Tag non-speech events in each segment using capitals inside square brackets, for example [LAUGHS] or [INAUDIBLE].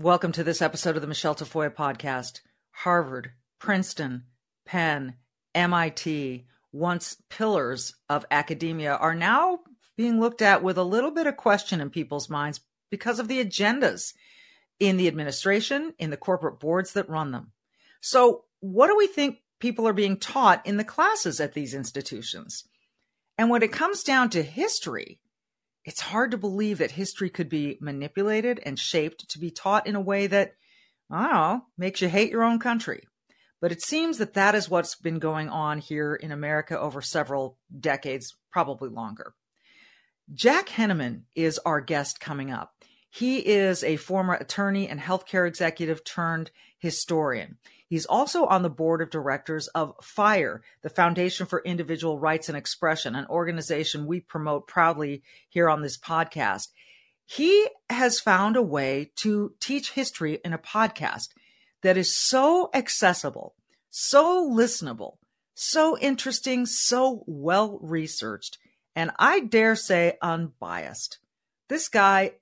Welcome to this episode of the Michele Tafoya podcast. Harvard, Princeton, Penn, MIT, once pillars of academia, are now being looked at with a little bit of question in people's minds because of the agendas in the administration, in the corporate boards that run them. So, what do we think people are being taught in the classes at these institutions? And when it comes down to history, it's hard to believe that history could be manipulated and shaped to be taught in a way that, I don't know, makes you hate your own country. But it seems that that is what's been going on here in America over several decades, probably longer. Jack Henneman is our guest coming up. He is a former attorney and healthcare executive turned historian. He's also on the board of directors of FIRE, the Foundation for Individual Rights and Expression, an organization we promote proudly here on this podcast. He has found a way to teach history in a podcast that is so accessible, so listenable, so interesting, so well researched, and I dare say unbiased. This guy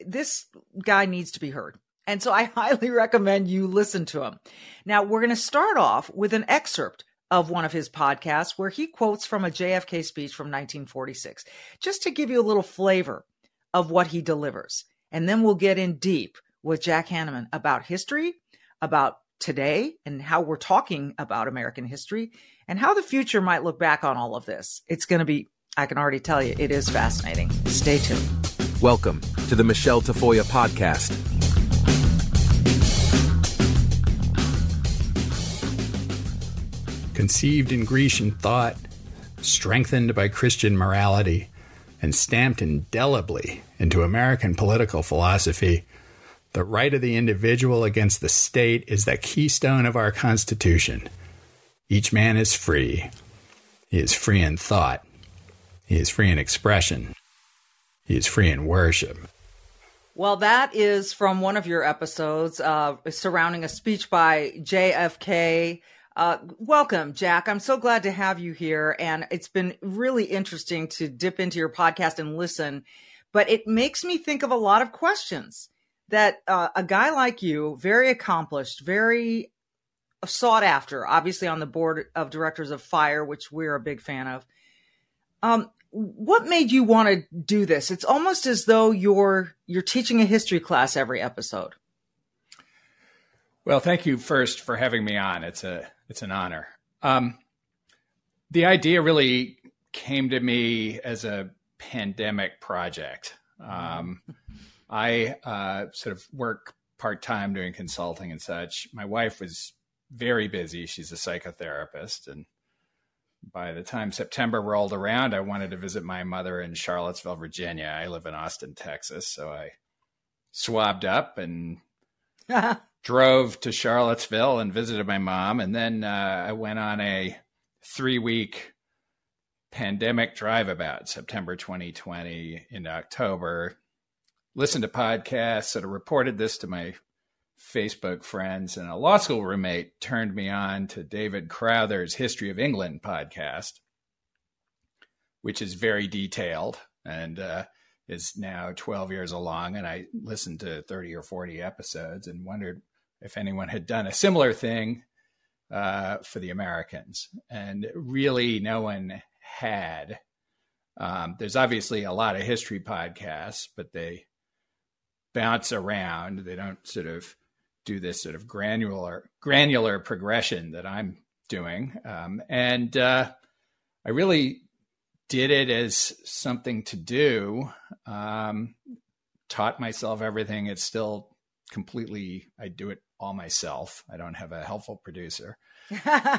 this guy needs to be heard. And so I [LAUGHS] highly recommend you listen to him. Now, we're going to start off with an excerpt of one of his podcasts where he quotes from a JFK speech from 1946, just to give you a little flavor of what he delivers. And then we'll get in deep with Jack Henneman about history, about today, and how we're talking about American history, and how the future might look back on all of this. It's going to be, I can already tell you, it is fascinating. Stay tuned. Welcome to the Michele Tafoya podcast. Conceived in Grecian thought, strengthened by Christian morality, and stamped indelibly into American political philosophy, the right of the individual against the state is the keystone of our Constitution. Each man is free. He is free in thought. He is free in expression. He is free in worship. Well, that is from one of your episodes uh, surrounding a speech by JFK. Uh, welcome, Jack. I'm so glad to have you here. And it's been really interesting to dip into your podcast and listen. But it makes me think of a lot of questions that uh, a guy like you, very accomplished, very sought after, obviously on the board of directors of Fire, which we're a big fan of. Um, what made you want to do this? It's almost as though you're you're teaching a history class every episode. Well, thank you first for having me on. It's a it's an honor. Um, the idea really came to me as a pandemic project. Um, I uh, sort of work part time doing consulting and such. My wife was very busy. She's a psychotherapist, and by the time September rolled around, I wanted to visit my mother in Charlottesville, Virginia. I live in Austin, Texas. So I swabbed up and [LAUGHS] drove to Charlottesville and visited my mom. And then uh, I went on a three week pandemic drive about September 2020 into October. Listened to podcasts, sort of reported this to my Facebook friends, and a law school roommate turned me on to David Crowther's History of England podcast, which is very detailed and uh, is now 12 years along. And I listened to 30 or 40 episodes and wondered if anyone had done a similar thing uh, for the Americans. And really, no one had. Um, there's obviously a lot of history podcasts, but they bounce around. They don't sort of do this sort of granular granular progression that I'm doing, um, and uh, I really did it as something to do. Um, taught myself everything. It's still completely. I do it all myself. I don't have a helpful producer.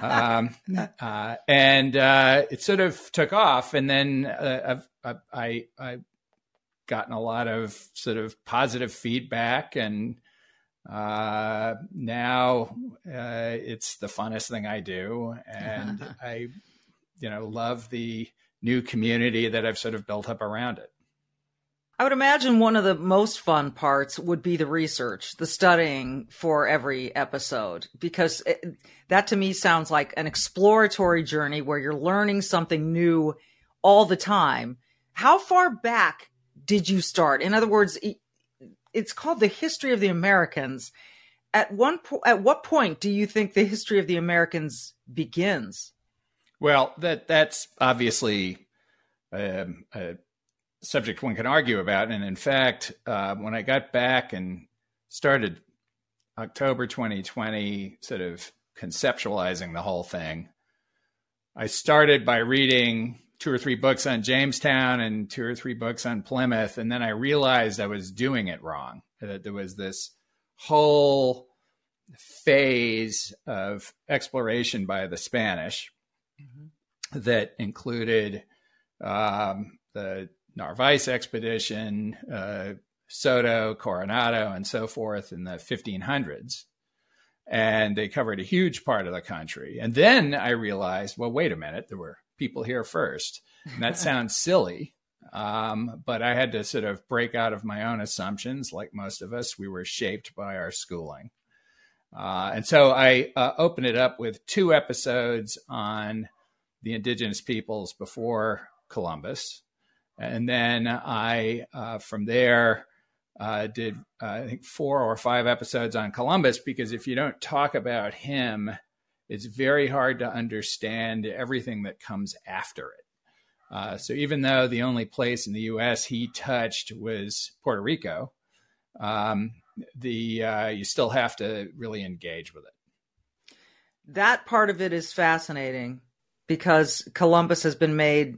um, [LAUGHS] uh, and uh, it sort of took off, and then uh, I, I, I gotten a lot of sort of positive feedback and uh, now uh, it's the funnest thing I do, and [LAUGHS] I, you know, love the new community that I've sort of built up around it. I would imagine one of the most fun parts would be the research, the studying for every episode, because it, that to me sounds like an exploratory journey where you're learning something new all the time. How far back did you start? In other words, it's called the history of the Americans. At one po- at what point do you think the history of the Americans begins? Well, that that's obviously um, a subject one can argue about, and in fact, uh, when I got back and started October 2020, sort of conceptualizing the whole thing, I started by reading two or three books on Jamestown and two or three books on Plymouth. And then I realized I was doing it wrong, that there was this whole phase of exploration by the Spanish mm-hmm. that included um, the Narvaez expedition, uh, Soto, Coronado, and so forth in the 1500s. And they covered a huge part of the country. And then I realized, well, wait a minute, there were people here first. And that [LAUGHS] sounds silly, um, but I had to sort of break out of my own assumptions. Like most of us, we were shaped by our schooling. Uh, and so I uh, opened it up with two episodes on the indigenous peoples before Columbus. And then I, uh, from there, uh, did uh, I think four or five episodes on Columbus because if you don't talk about him it's very hard to understand everything that comes after it. Uh, so even though the only place in the U.S. he touched was Puerto Rico, um, the uh, you still have to really engage with it. That part of it is fascinating because Columbus has been made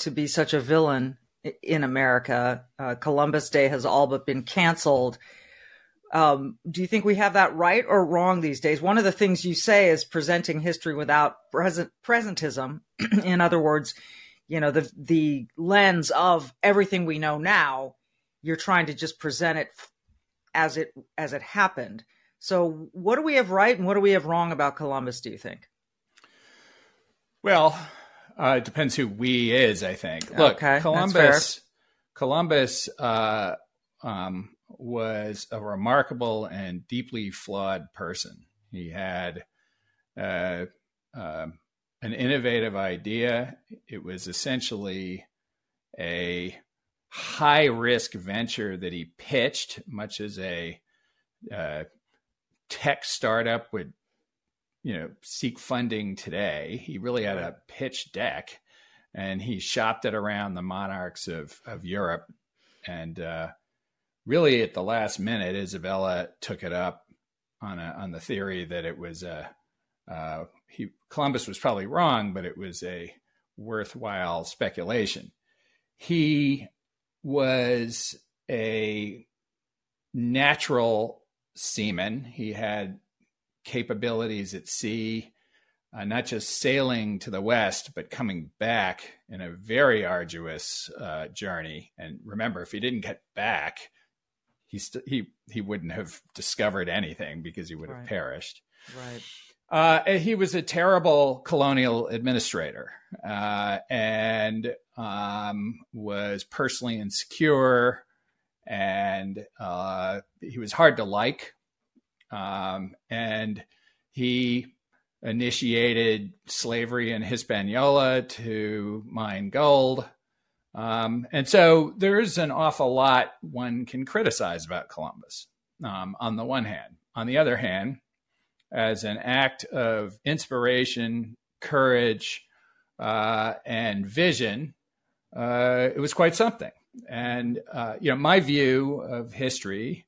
to be such a villain in America. Uh, Columbus Day has all but been canceled um, do you think we have that right or wrong these days? One of the things you say is presenting history without present presentism. [CLEARS THROAT] In other words, you know the the lens of everything we know now. You're trying to just present it as it as it happened. So, what do we have right and what do we have wrong about Columbus? Do you think? Well, uh, it depends who we is. I think. Look, okay, Columbus. Columbus uh, um, was a remarkable and deeply flawed person. He had uh, uh, an innovative idea. It was essentially a high risk venture that he pitched, much as a uh, tech startup would, you know, seek funding today. He really had a pitch deck, and he shopped it around the monarchs of of Europe, and uh, really at the last minute, Isabella took it up on a, on the theory that it was a uh, he Columbus was probably wrong, but it was a worthwhile speculation. He was a natural seaman. He had capabilities at sea, uh, not just sailing to the west, but coming back in a very arduous uh, journey. And remember, if he didn't get back, he st- he he wouldn't have discovered anything because he would have perished. Right. Uh, he was a terrible colonial administrator uh, and um, was personally insecure, and uh, he was hard to like. Um, and he initiated slavery in Hispaniola to mine gold. Um, and so there's an awful lot one can criticize about Columbus um, on the one hand. On the other hand, as an act of inspiration, courage, uh, and vision, uh, it was quite something. And, uh, you know, my view of history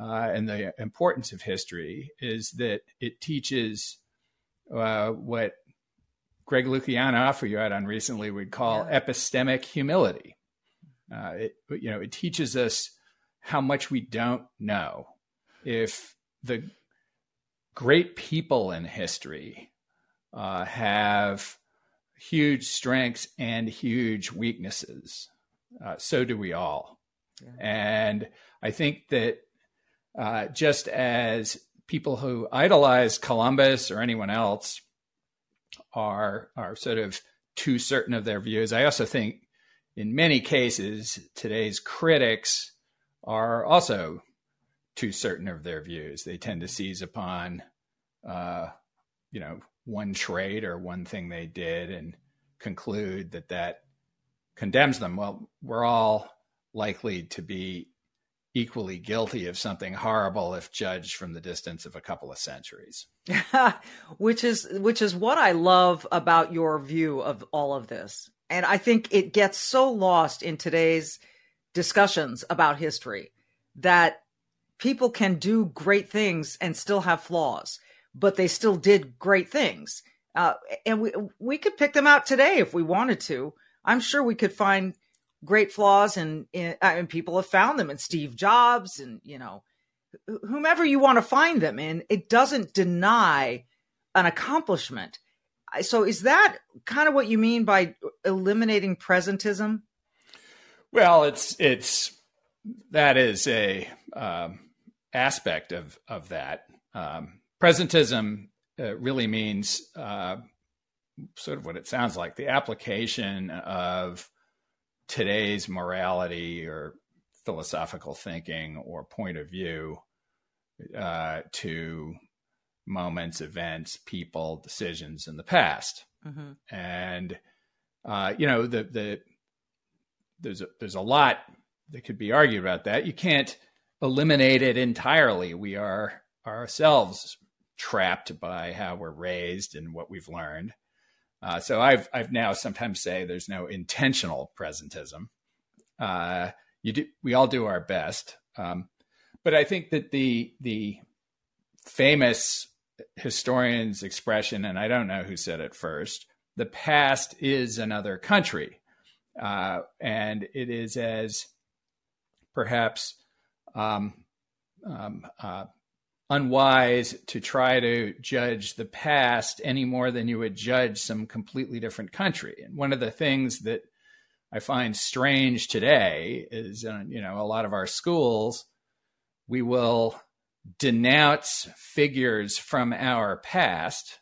uh, and the importance of history is that it teaches uh, what Greg Lukianoff, who you had on recently, would call yeah. epistemic humility. Uh, it, you know, it teaches us how much we don't know. If the great people in history uh, have huge strengths and huge weaknesses, uh, so do we all. Yeah. And I think that uh, just as people who idolize Columbus or anyone else are are sort of too certain of their views, I also think in many cases today's critics are also too certain of their views. They tend to seize upon, uh, you know, one trait or one thing they did and conclude that that condemns them. Well, we're all likely to be equally guilty of something horrible if judged from the distance of a couple of centuries. [LAUGHS] which is which is what I love about your view of all of this. And I think it gets so lost in today's discussions about history that people can do great things and still have flaws, but they still did great things. Uh, and we we could pick them out today if we wanted to. I'm sure we could find great flaws, and and people have found them in Steve Jobs, and you know, whomever you want to find them in. It doesn't deny an accomplishment. So, is that kind of what you mean by eliminating presentism? Well, it's it's that is a um, aspect of of that. Um, presentism uh, really means uh, sort of what it sounds like the application of today's morality or philosophical thinking or point of view uh, to moments, events, people, decisions in the past. Mm-hmm. And uh, you know, the the there's a, there's a lot that could be argued about that. You can't eliminate it entirely. We are ourselves trapped by how we're raised and what we've learned. Uh, so I've I've now sometimes say there's no intentional presentism. Uh, you do we all do our best, um, but I think that the the famous historian's expression, and I don't know who said it first, the past is another country, uh, and it is as perhaps um, um, uh, unwise to try to judge the past any more than you would judge some completely different country. And one of the things that I find strange today is, uh, you know, a lot of our schools, we will denounce figures from our past,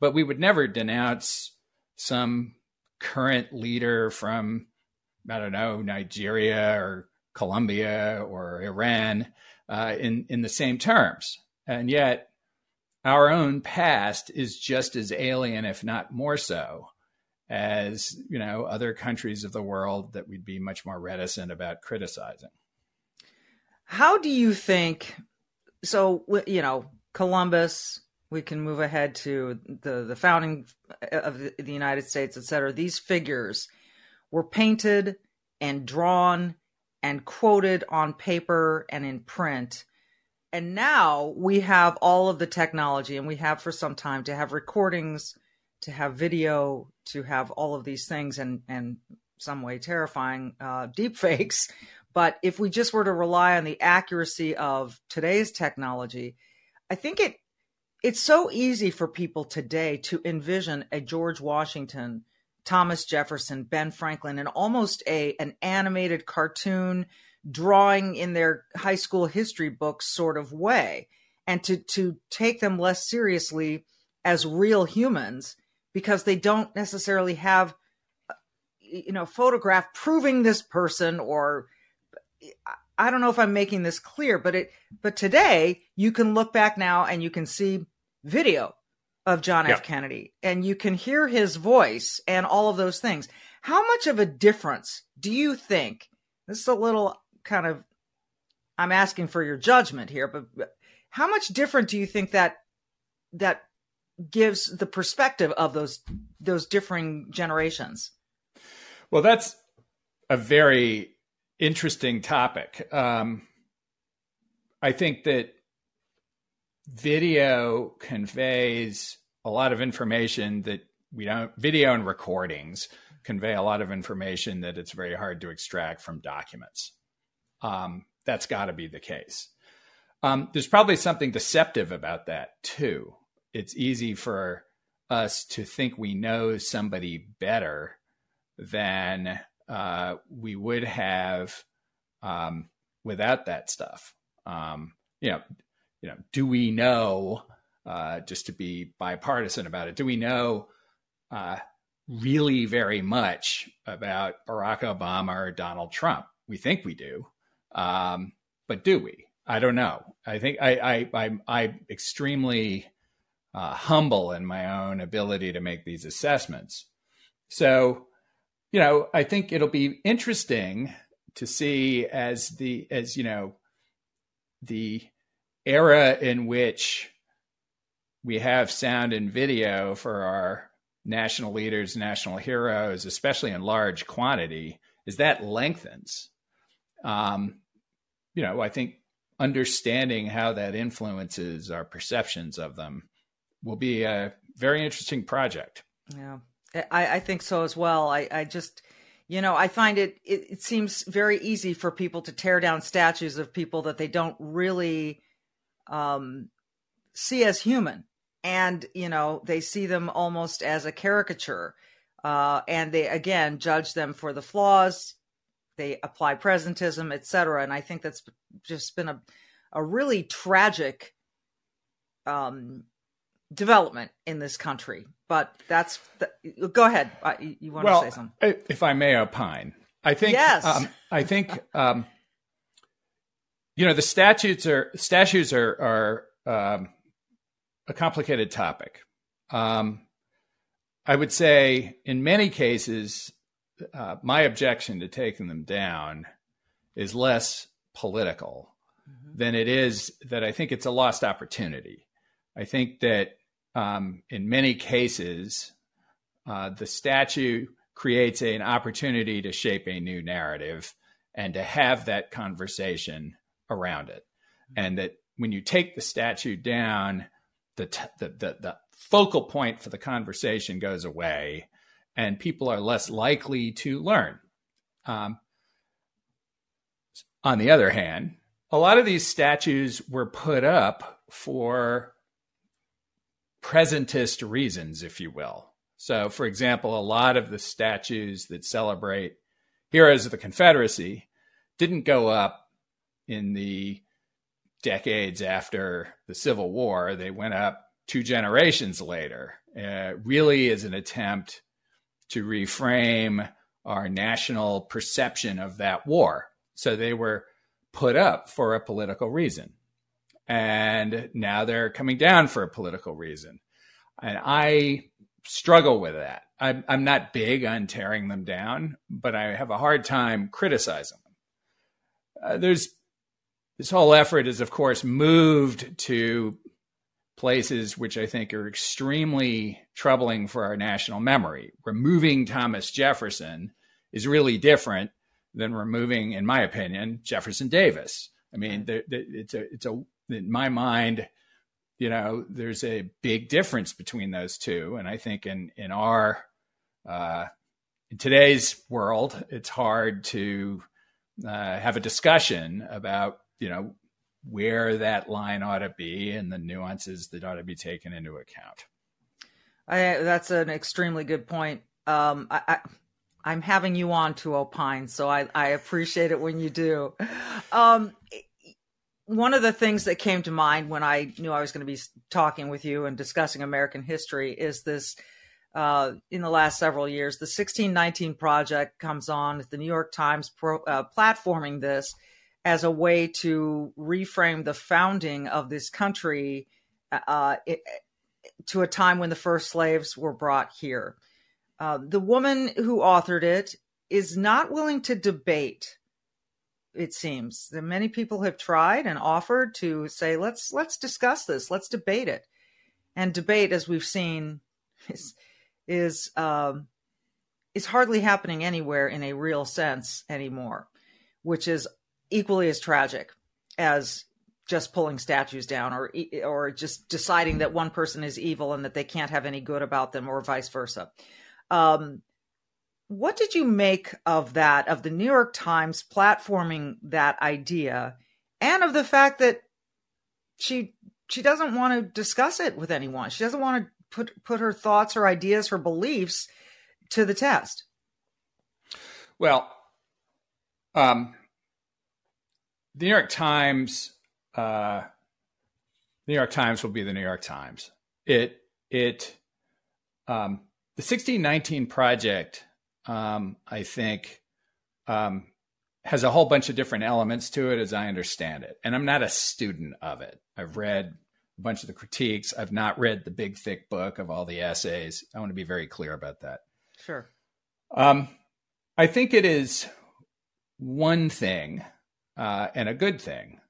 but we would never denounce some current leader from, I don't know, Nigeria or Colombia or Iran uh, in in the same terms, and yet our own past is just as alien, if not more so, as you know other countries of the world that we'd be much more reticent about criticizing. How do you think? So you know, Columbus. We can move ahead to the the founding of the, United States, et cetera. These figures were painted and drawn and quoted on paper and in print. And now we have all of the technology, and we have for some time to have recordings, to have video, to have all of these things, and and some way terrifying uh, deep fakes. [LAUGHS] But if we just were to rely on the accuracy of today's technology, I think it it's so easy for people today to envision a George Washington Thomas Jefferson, Ben Franklin, and almost a an animated cartoon drawing in their high school history books sort of way, and to to take them less seriously as real humans because they don't necessarily have you know photograph proving this person or I don't know if I'm making this clear, but it but today you can look back now and you can see video of John F. Kennedy, and you can hear his voice and all of those things. How much of a difference do you think? This is a little kind of, I'm asking for your judgment here, but how much different do you think that that gives the perspective of those those differing generations? Well, that's a very interesting topic. Um, I think that video conveys a lot of information that we don't video and recordings convey a lot of information that it's very hard to extract from documents. Um, that's got to be the case. Um, there's probably something deceptive about that too. It's easy for us to think we know somebody better than uh, we would have um, without that stuff. Um, you know, you know, do we know? Uh, just to be bipartisan about it, do we know uh, really very much about Barack Obama or Donald Trump? We think we do, um, but do we? I don't know. I think I, I, I'm extremely uh, humble in my own ability to make these assessments. So, you know, I think it'll be interesting to see as the as you know the era in which we have sound and video for our national leaders, national heroes, especially in large quantity, is that lengthens. Um, you know, I think understanding how that influences our perceptions of them will be a very interesting project. Yeah, I, I think so as well. I, I just, you know, I find it, it, it seems very easy for people to tear down statues of people that they don't really um, see as human. And, you know, they see them almost as a caricature. Uh, and they, again, judge them for the flaws. They apply presentism, etc. And I think that's just been a, a really tragic um, development in this country. But that's the, go ahead. you want well, to say something? If I may opine, I think yes. Um, I think um, you know the statutes are statutes are are um, a complicated topic. Um, I would say in many cases, uh, my objection to taking them down is less political mm-hmm. than it is that I think it's a lost opportunity. I think that um, in many cases, uh, the statue creates a, an opportunity to shape a new narrative and to have that conversation around it. And that when you take the statue down, the, t- the, the, the focal point for the conversation goes away and people are less likely to learn. Um, on the other hand, a lot of these statues were put up for presentist reasons, if you will. So, for example, a lot of the statues that celebrate heroes of the Confederacy didn't go up in the decades after the Civil War. They went up two generations later, uh, really is an attempt to reframe our national perception of that war. So they were put up for a political reason and now they're coming down for a political reason. And I struggle with that. I'm, I'm not big on tearing them down, but I have a hard time criticizing them. Uh, there's this whole effort is, of course, moved to places which I think are extremely troubling for our national memory. Removing Thomas Jefferson is really different than removing, in my opinion, Jefferson Davis. I mean, it's a it's a in my mind, you know, there's a big difference between those two. And I think in, in our, uh, in today's world, it's hard to uh, have a discussion about, you know, where that line ought to be and the nuances that ought to be taken into account. I, that's an extremely good point. Um, I, I, am having you on to opine, so I, I appreciate it when you do. Um, one of the things that came to mind when I knew I was going to be talking with you and discussing American history is this. Uh, in the last several years, the 1619 Project comes on, the New York Times pro, uh, platforming this as a way to reframe the founding of this country uh, it, to a time when the first slaves were brought here. Uh, the woman who authored it is not willing to debate it seems. That many people have tried and offered to say let's let's discuss this. Let's debate it. And debate as we've seen [LAUGHS] is is um, is hardly happening anywhere in a real sense anymore which is equally as tragic as just pulling statues down or or just deciding that one person is evil and that they can't have any good about them or vice versa um, what did you make of that, of the New York Times platforming that idea, and of the fact that she she doesn't want to discuss it with anyone. She doesn't want to put put her thoughts, her ideas, her beliefs to the test. Well, um, the New York Times, uh, New York Times will be the New York Times. It it um, the 1619 project, um, I think, um, has a whole bunch of different elements to it, as I understand it. And I'm not a student of it. I've read a bunch of the critiques. I've not read the big thick book of all the essays. I want to be very clear about that. Sure. Um, I think it is one thing uh, and a good thing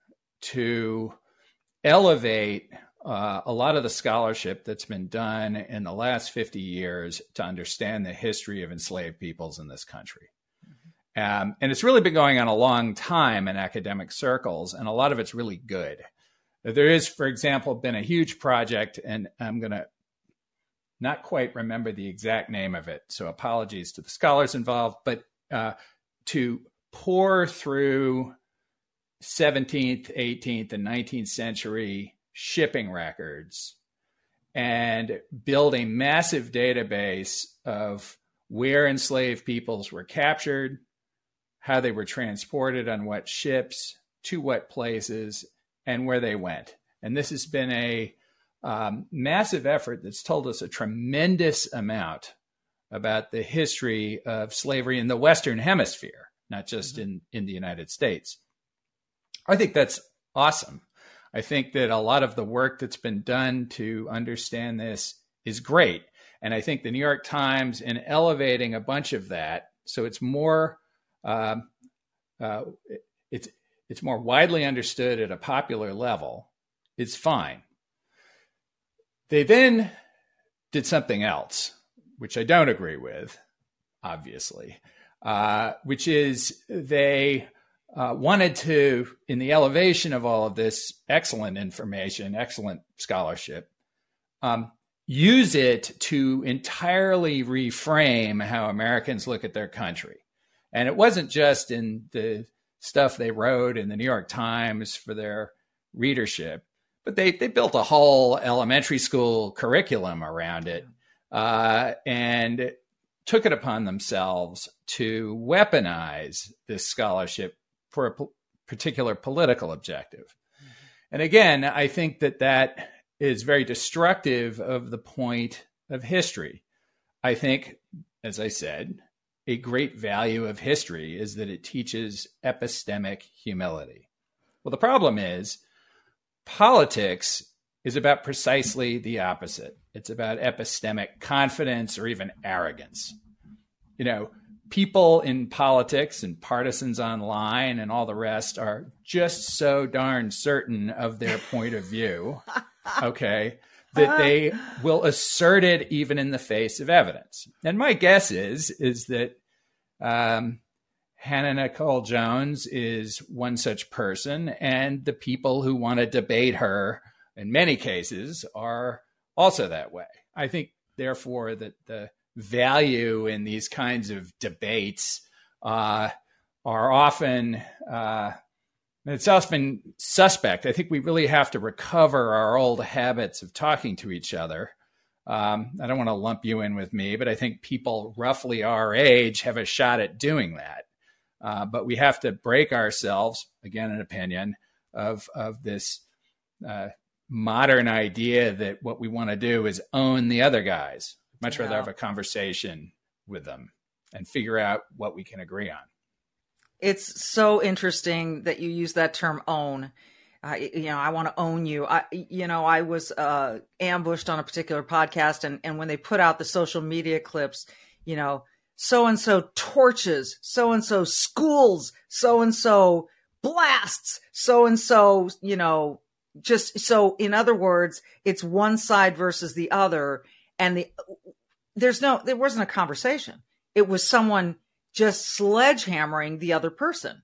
to elevate uh, a lot of the scholarship that's been done in the last 50 years to understand the history of enslaved peoples in this country. Um, and it's really been going on a long time in academic circles, and a lot of it's really good. There is, for example, been a huge project, and I'm going to not quite remember the exact name of it, so apologies to the scholars involved, but uh, to pour through 17th, 18th, and 19th century shipping records and build a massive database of where enslaved peoples were captured, how they were transported on what ships, to what places, and where they went. And this has been a um, massive effort that's told us a tremendous amount about the history of slavery in the Western Hemisphere, not just mm-hmm. in, in the United States. I think that's awesome. I think that a lot of the work that's been done to understand this is great. And I think the New York Times, in elevating a bunch of that, so it's more, uh, uh, it's it's more widely understood at a popular level, it's fine. They then did something else, which I don't agree with, obviously, uh, which is they uh, wanted to, in the elevation of all of this excellent information, excellent scholarship, um, use it to entirely reframe how Americans look at their country. And it wasn't just in the stuff they wrote in the New York Times for their readership, but they, they built a whole elementary school curriculum around it uh, and took it upon themselves to weaponize this scholarship for a particular political objective. And again, I think that that is very destructive of the point of history. I think, as I said, a great value of history is that it teaches epistemic humility. Well, the problem is politics is about precisely the opposite. It's about epistemic confidence or even arrogance. You know, people in politics and partisans online and all the rest are just so darn certain of their point of view, [LAUGHS] okay, that they will assert it even in the face of evidence. And my guess is is that um, Hannah Nikole Jones is one such person, and the people who want to debate her, in many cases, are also that way. I think, therefore, that the value in these kinds of debates uh, are often uh, it's often suspect. I think we really have to recover our old habits of talking to each other. Um, I don't want to lump you in with me, but I think people roughly our age have a shot at doing that. Uh, but we have to break ourselves, again, an opinion of of this uh, modern idea that what we want to do is own the other guys much rather have a conversation with them and figure out what we can agree on. It's so interesting that you use that term own. I, you know, I want to own you. I, you know, I was uh, ambushed on a particular podcast, and and when they put out the social media clips, you know, so and so torches, so and so schools, so and so blasts, so and so, you know, just so. In other words, it's one side versus the other, and the there's no there wasn't a conversation. It was someone just sledgehammering the other person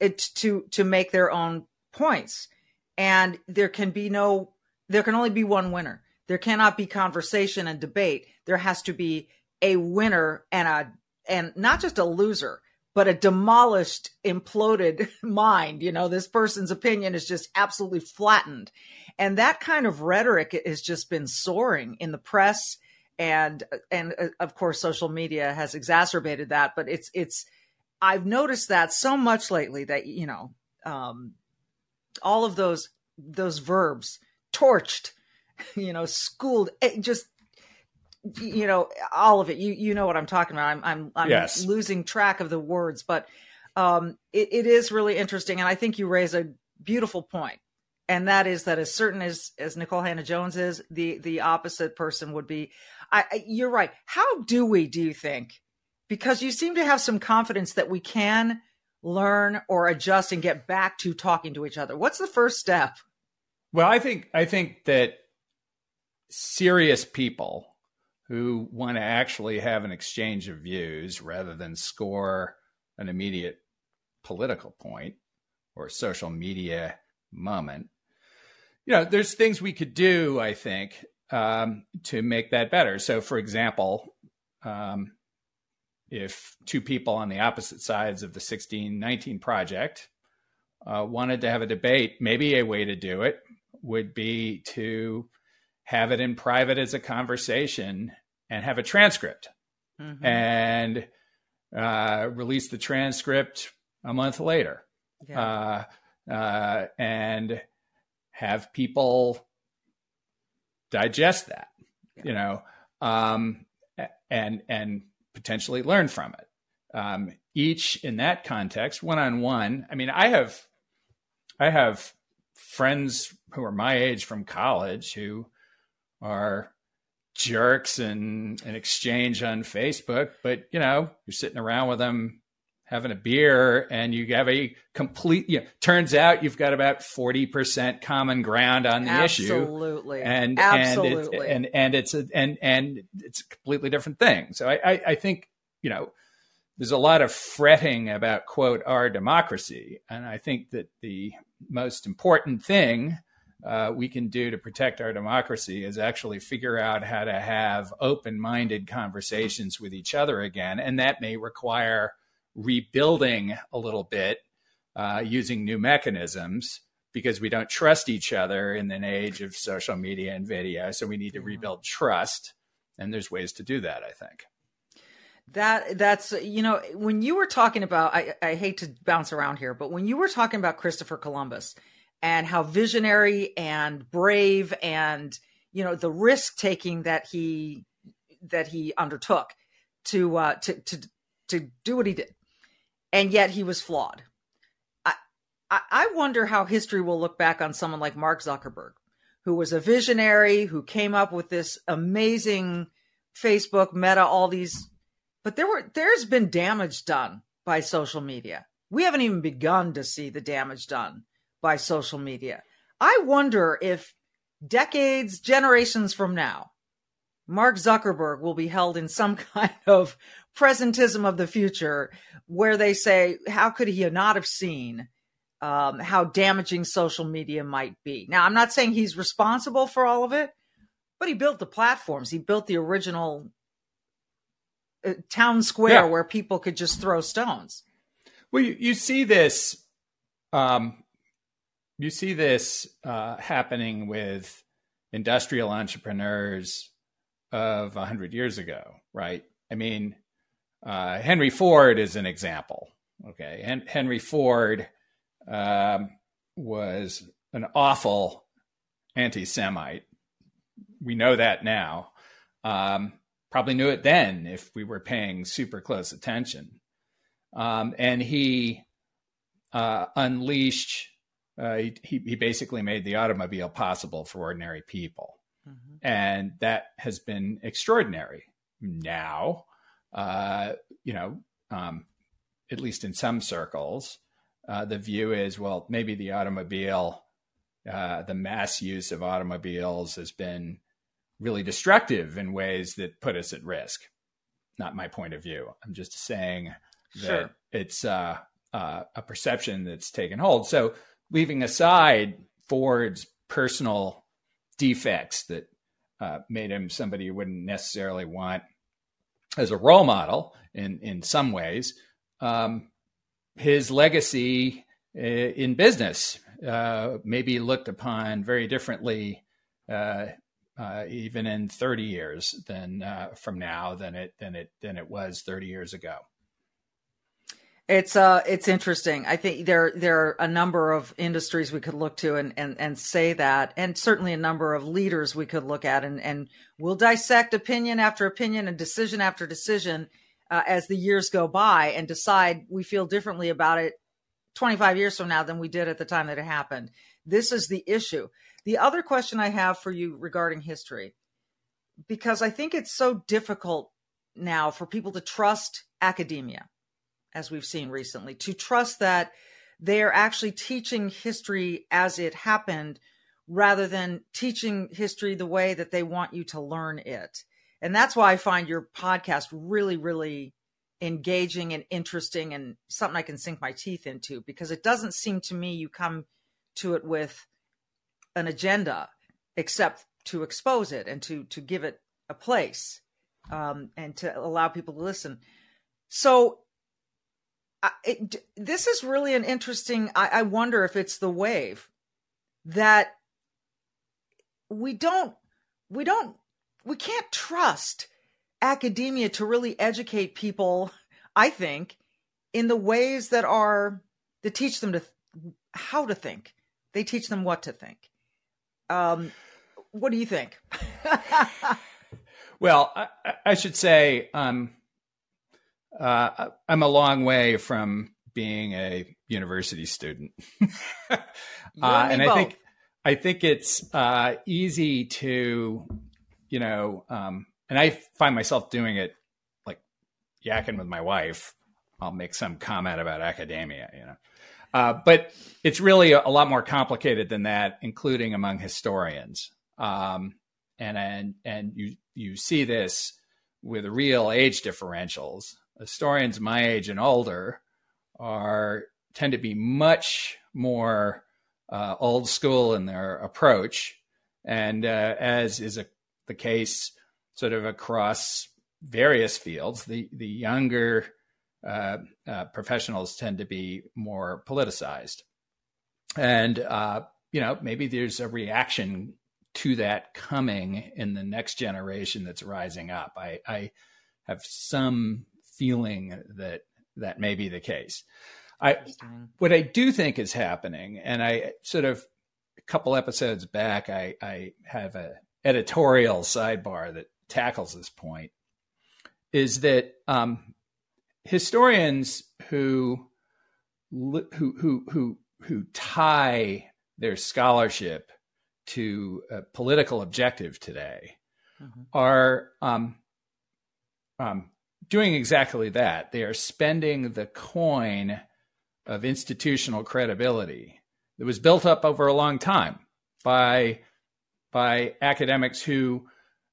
it to to make their own points. And there can be no there can only be one winner. There cannot be conversation and debate. There has to be a winner and a and not just a loser, but a demolished, imploded [LAUGHS] mind. You know, this person's opinion is just absolutely flattened. And that kind of rhetoric has just been soaring in the press and and uh, of course social media has exacerbated that but it's it's i've noticed that so much lately that you know um, all of those those verbs, torched, [LAUGHS] you know, schooled, eh, just you know, all of it. You you know what I'm talking about. I'm I'm, I'm yes. losing track of the words, but um, it, it is really interesting, and I think you raise a beautiful point, and that is that as certain as as Nikole Hannah Jones is, the the opposite person would be. I, I you're right. How do we? Do you think? Because you seem to have some confidence that we can learn or adjust and get back to talking to each other. What's the first step? Well, I think I think that serious people who want to actually have an exchange of views rather than score an immediate political point or social media moment. You know, there's things we could do, I think, um, to make that better. So, for example, um, if two people on the opposite sides of the 1619 project uh, wanted to have a debate, maybe a way to do it would be to have it in private as a conversation and have a transcript mm-hmm. and uh, release the transcript a month later yeah. uh, uh, and have people digest that, yeah. you know, um, and and potentially learn from it. Um, each in that context, one on one. I mean, I have I have friends who are my age from college who are jerks and an exchange on Facebook, but you know, you're sitting around with them having a beer and you have a complete you know, turns out you've got about 40% common ground on the Absolutely. issue and Absolutely. and it's, and and it's a and and it's a completely different thing so I, I i think you know there's a lot of fretting about quote our democracy and i think that the most important thing uh, we can do to protect our democracy is actually figure out how to have open minded conversations with each other again. And that may require rebuilding a little bit uh, using new mechanisms because we don't trust each other in an age of social media and video. So we need to rebuild trust. And there's ways to do that, I think. That that's you know when you were talking about I, I hate to bounce around here, but when you were talking about Christopher Columbus and how visionary and brave and you know the risk taking that he that he undertook to uh, to to to do what he did, and yet he was flawed. I I wonder how history will look back on someone like Mark Zuckerberg, who was a visionary, who came up with this amazing Facebook, Meta, all these, but there were there's been damage done by social media. We haven't even begun to see the damage done by social media. I wonder if decades, generations from now, Mark Zuckerberg will be held in some [LAUGHS] kind of presentism of the future where they say, how could he not have seen um, how damaging social media might be? Now, I'm not saying he's responsible for all of it, but he built the platforms. He built the original uh, town square yeah. where people could just throw stones. Well, you, you see this um, you see this uh, happening with industrial entrepreneurs of 100 years ago, right? I mean, uh, Henry Ford is an example. Okay. Hen- Henry Ford um, was an awful anti Semite. We know that now. Um, probably knew it then if we were paying super close attention. Um, and he uh, unleashed uh, he, he basically made the automobile possible for ordinary people. Mm-hmm. And that has been extraordinary. Now, uh, you know, um, at least in some circles, uh, the view is well, maybe the automobile, uh, the mass use of automobiles has been really destructive in ways that put us at risk. Not my point of view. I'm just saying that sure. it's uh, uh, a perception that's taken hold. So, leaving aside Ford's personal defects that uh, made him somebody you wouldn't necessarily want as a role model in in some ways, um, his legacy uh, in business uh, maybe looked upon very differently. Uh, uh even in 30 years than uh, from now than it than it than it was 30 years ago. It's uh it's interesting. I think there there are a number of industries we could look to and and and say that, and certainly a number of leaders we could look at, and and we'll dissect opinion after opinion and decision after decision uh, as the years go by, and decide we feel differently about it 25 years from now than we did at the time that it happened. This is the issue. The other question I have for you regarding history, because I think it's so difficult now for people to trust academia as we've seen recently, to trust that they are actually teaching history as it happened rather than teaching history the way that they want you to learn it. And that's why I find your podcast really, really engaging and interesting and something I can sink my teeth into because it doesn't seem to me you come to it with an agenda except to expose it and to to give it a place um, and to allow people to listen. So it, this is really an interesting. I, I wonder if it's the wave that we don't, we don't, we can't trust academia to really educate people. I think in the ways that are that teach them to how to think. They teach them what to think. Um, what do you think? [LAUGHS] well, I, I, should say um, uh, I'm a long way from being a university student, [LAUGHS] uh, and I think I think it's uh, easy to, you know, um, and I find myself doing it like yakking with my wife. I'll make some comment about academia, you know. Uh, but it's really a, a, lot more complicated than that, including among historians. Um, and and and you you see this with real age differentials historians my age and older are tend to be much more uh, old school in their approach, and uh, as is a, the case sort of across various fields, the the younger uh, uh professionals tend to be more politicized, and uh, you know maybe there's a reaction to that coming in the next generation that's rising up. I, I have some feeling that that may be the case. I what I do think is happening, and I sort of a couple episodes back, I, I have a editorial sidebar that tackles this point, is that um, historians who who who who who tie their scholarship to a political objective today mm-hmm. are um, um, doing exactly that. They are spending the coin of institutional credibility that was built up over a long time by by academics who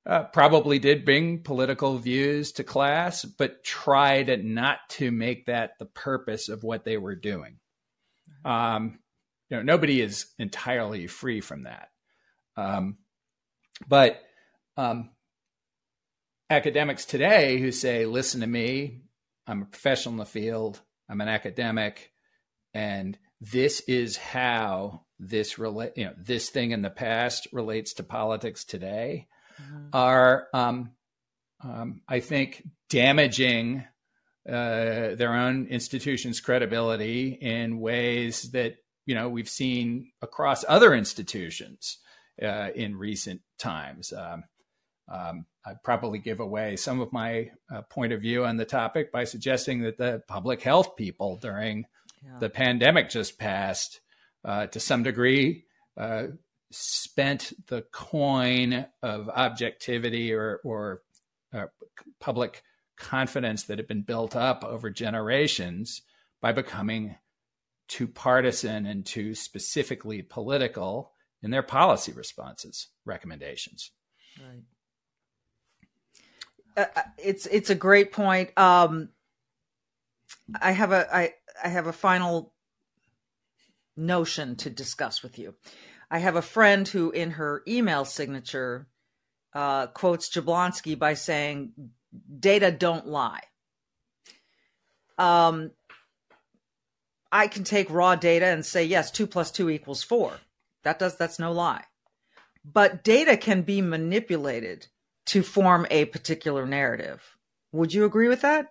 uh, probably did bring political views to class, but tried not to make that the purpose of what they were doing. Um, you know, nobody is entirely free from that, um, but um, academics today who say, listen to me, I'm a professional in the field, I'm an academic, and this is how this relate, you know, this thing in the past relates to politics today, mm-hmm. are, um, um, I think, damaging uh, their own institution's credibility in ways that you know we've seen across other institutions uh, in recent times. Um, um, I'd probably give away some of my uh, point of view on the topic by suggesting that the public health people during yeah. the pandemic just passed, uh, to some degree, uh, spent the coin of objectivity or, or uh, public confidence that had been built up over generations by becoming too partisan and too specifically political in their policy responses recommendations. Right. Uh, uh, it's it's a great point. Um, I have a I I have a final notion to discuss with you. I have a friend who, in her email signature, uh, quotes Jablonski by saying, "Data don't lie." Um, I can take raw data and say, yes, two plus two equals four. That does that's no lie. But data can be manipulated to form a particular narrative. Would you agree with that?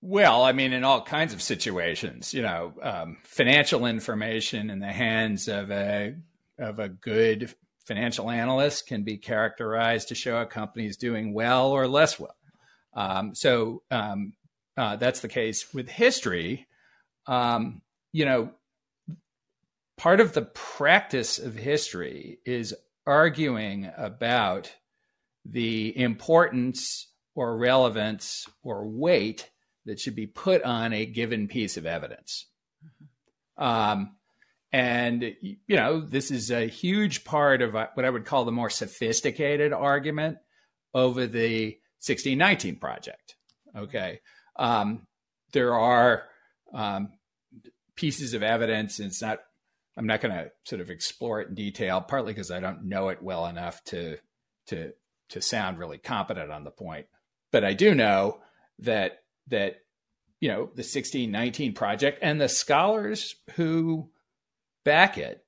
Well, I mean, in all kinds of situations, you know, um, financial information in the hands of a of a good financial analyst can be characterized to show a company is doing well or less well. Um, so um, uh, that's the case with history. Um, you know, part of the practice of history is arguing about the importance or relevance or weight that should be put on a given piece of evidence. Um, and, you know, this is a huge part of what I would call the more sophisticated argument over the 1619 project. Okay. Um, there are um, pieces of evidence, and it's not, I'm not going to sort of explore it in detail, partly because I don't know it well enough to, to, to sound really competent on the point. But I do know that, that, you know, the 1619 project and the scholars who back it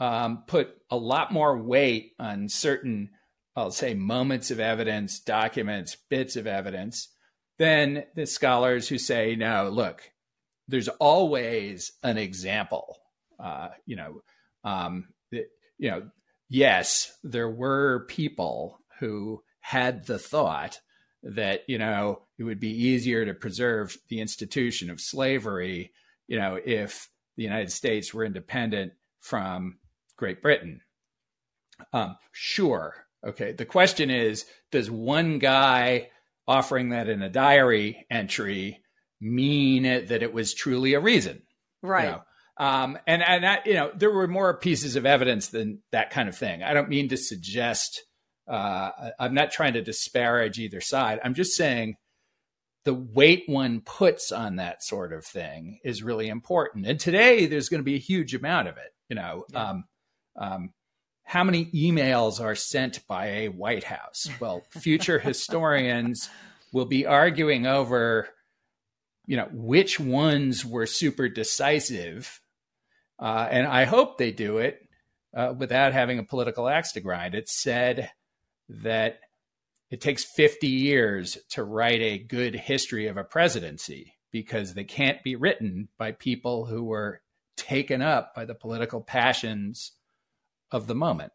um, put a lot more weight on certain, I'll say, moments of evidence, documents, bits of evidence than the scholars who say, no, look, there's always an example. Uh, you know, um, you know, yes, there were people who had the thought that you know it would be easier to preserve the institution of slavery, you know, if the United States were independent from Great Britain. Um, sure. Okay. The question is Does one guy offering that in a diary entry mean that it was truly a reason? Right. You know? Um, and and I, you know there were more pieces of evidence than that kind of thing. I don't mean to suggest. Uh, I'm not trying to disparage either side. I'm just saying the weight one puts on that sort of thing is really important. And today there's going to be a huge amount of it. You know, yeah. um, um, how many emails are sent by a White House? Well, future [LAUGHS] historians will be arguing over, you know, which ones were super decisive. Uh, and I hope they do it uh, without having a political axe to grind. It said that it takes 50 years to write a good history of a presidency because they can't be written by people who were taken up by the political passions of the moment.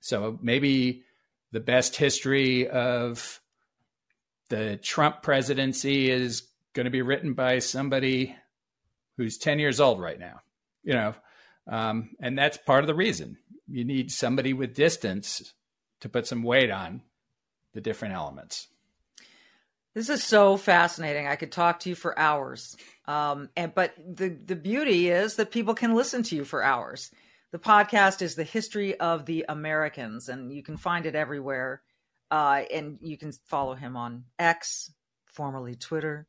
So maybe the best history of the Trump presidency is going to be written by somebody who's 10 years old right now, you know, um, and that's part of the reason you need somebody with distance to put some weight on the different elements. This is so fascinating. I could talk to you for hours. Um, and but the the beauty is that people can listen to you for hours. The podcast is the history of the Americans, and you can find it everywhere. Uh, and you can follow him on X, formerly Twitter,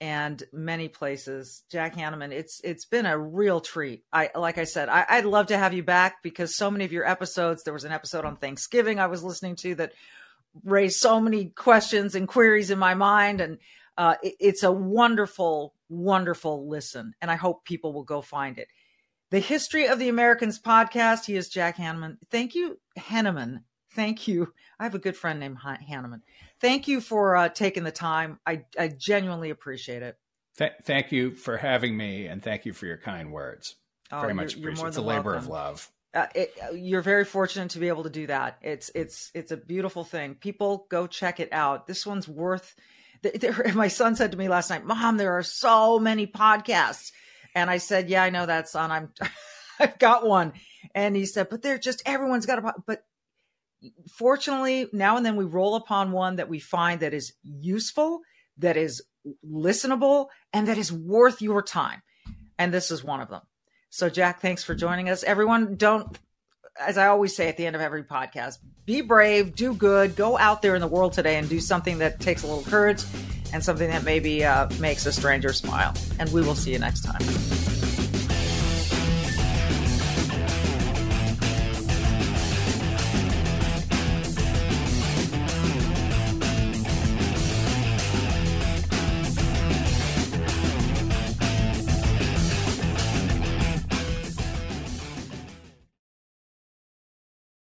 and many places. Jack Hanneman, it's it's been a real treat. I like I said, I, would love to have you back because so many of your episodes. There was an episode on Thanksgiving I was listening to that raised so many questions and queries in my mind. And uh, it, it's a wonderful, wonderful listen. And I hope people will go find it. The History of the Americans podcast. He is Jack Hanneman. Thank you, Henneman. Thank you. I have a good friend named Hanneman. Thank you for uh, taking the time. I, I genuinely appreciate it. Th- thank you for having me, and thank you for your kind words. Oh, Very much appreciate it. It's a labor welcome. of love uh, it, you're very fortunate to be able to do that. It's it's it's a beautiful thing. People go check it out. This one's worth. There, [LAUGHS] my son said to me last night, "Mom, there are so many podcasts," and I said, "Yeah, I know that, son. I'm [LAUGHS] I've got one." And he said, "But they're just everyone's got a but." Fortunately, now and then we roll upon one that we find that is useful, that is listenable, and that is worth your time. And this is one of them. So, Jack, thanks for joining us. Everyone, don't, as I always say at the end of every podcast, be brave, do good, go out there in the world today and do something that takes a little courage and something that maybe uh, makes a stranger smile. And we will see you next time.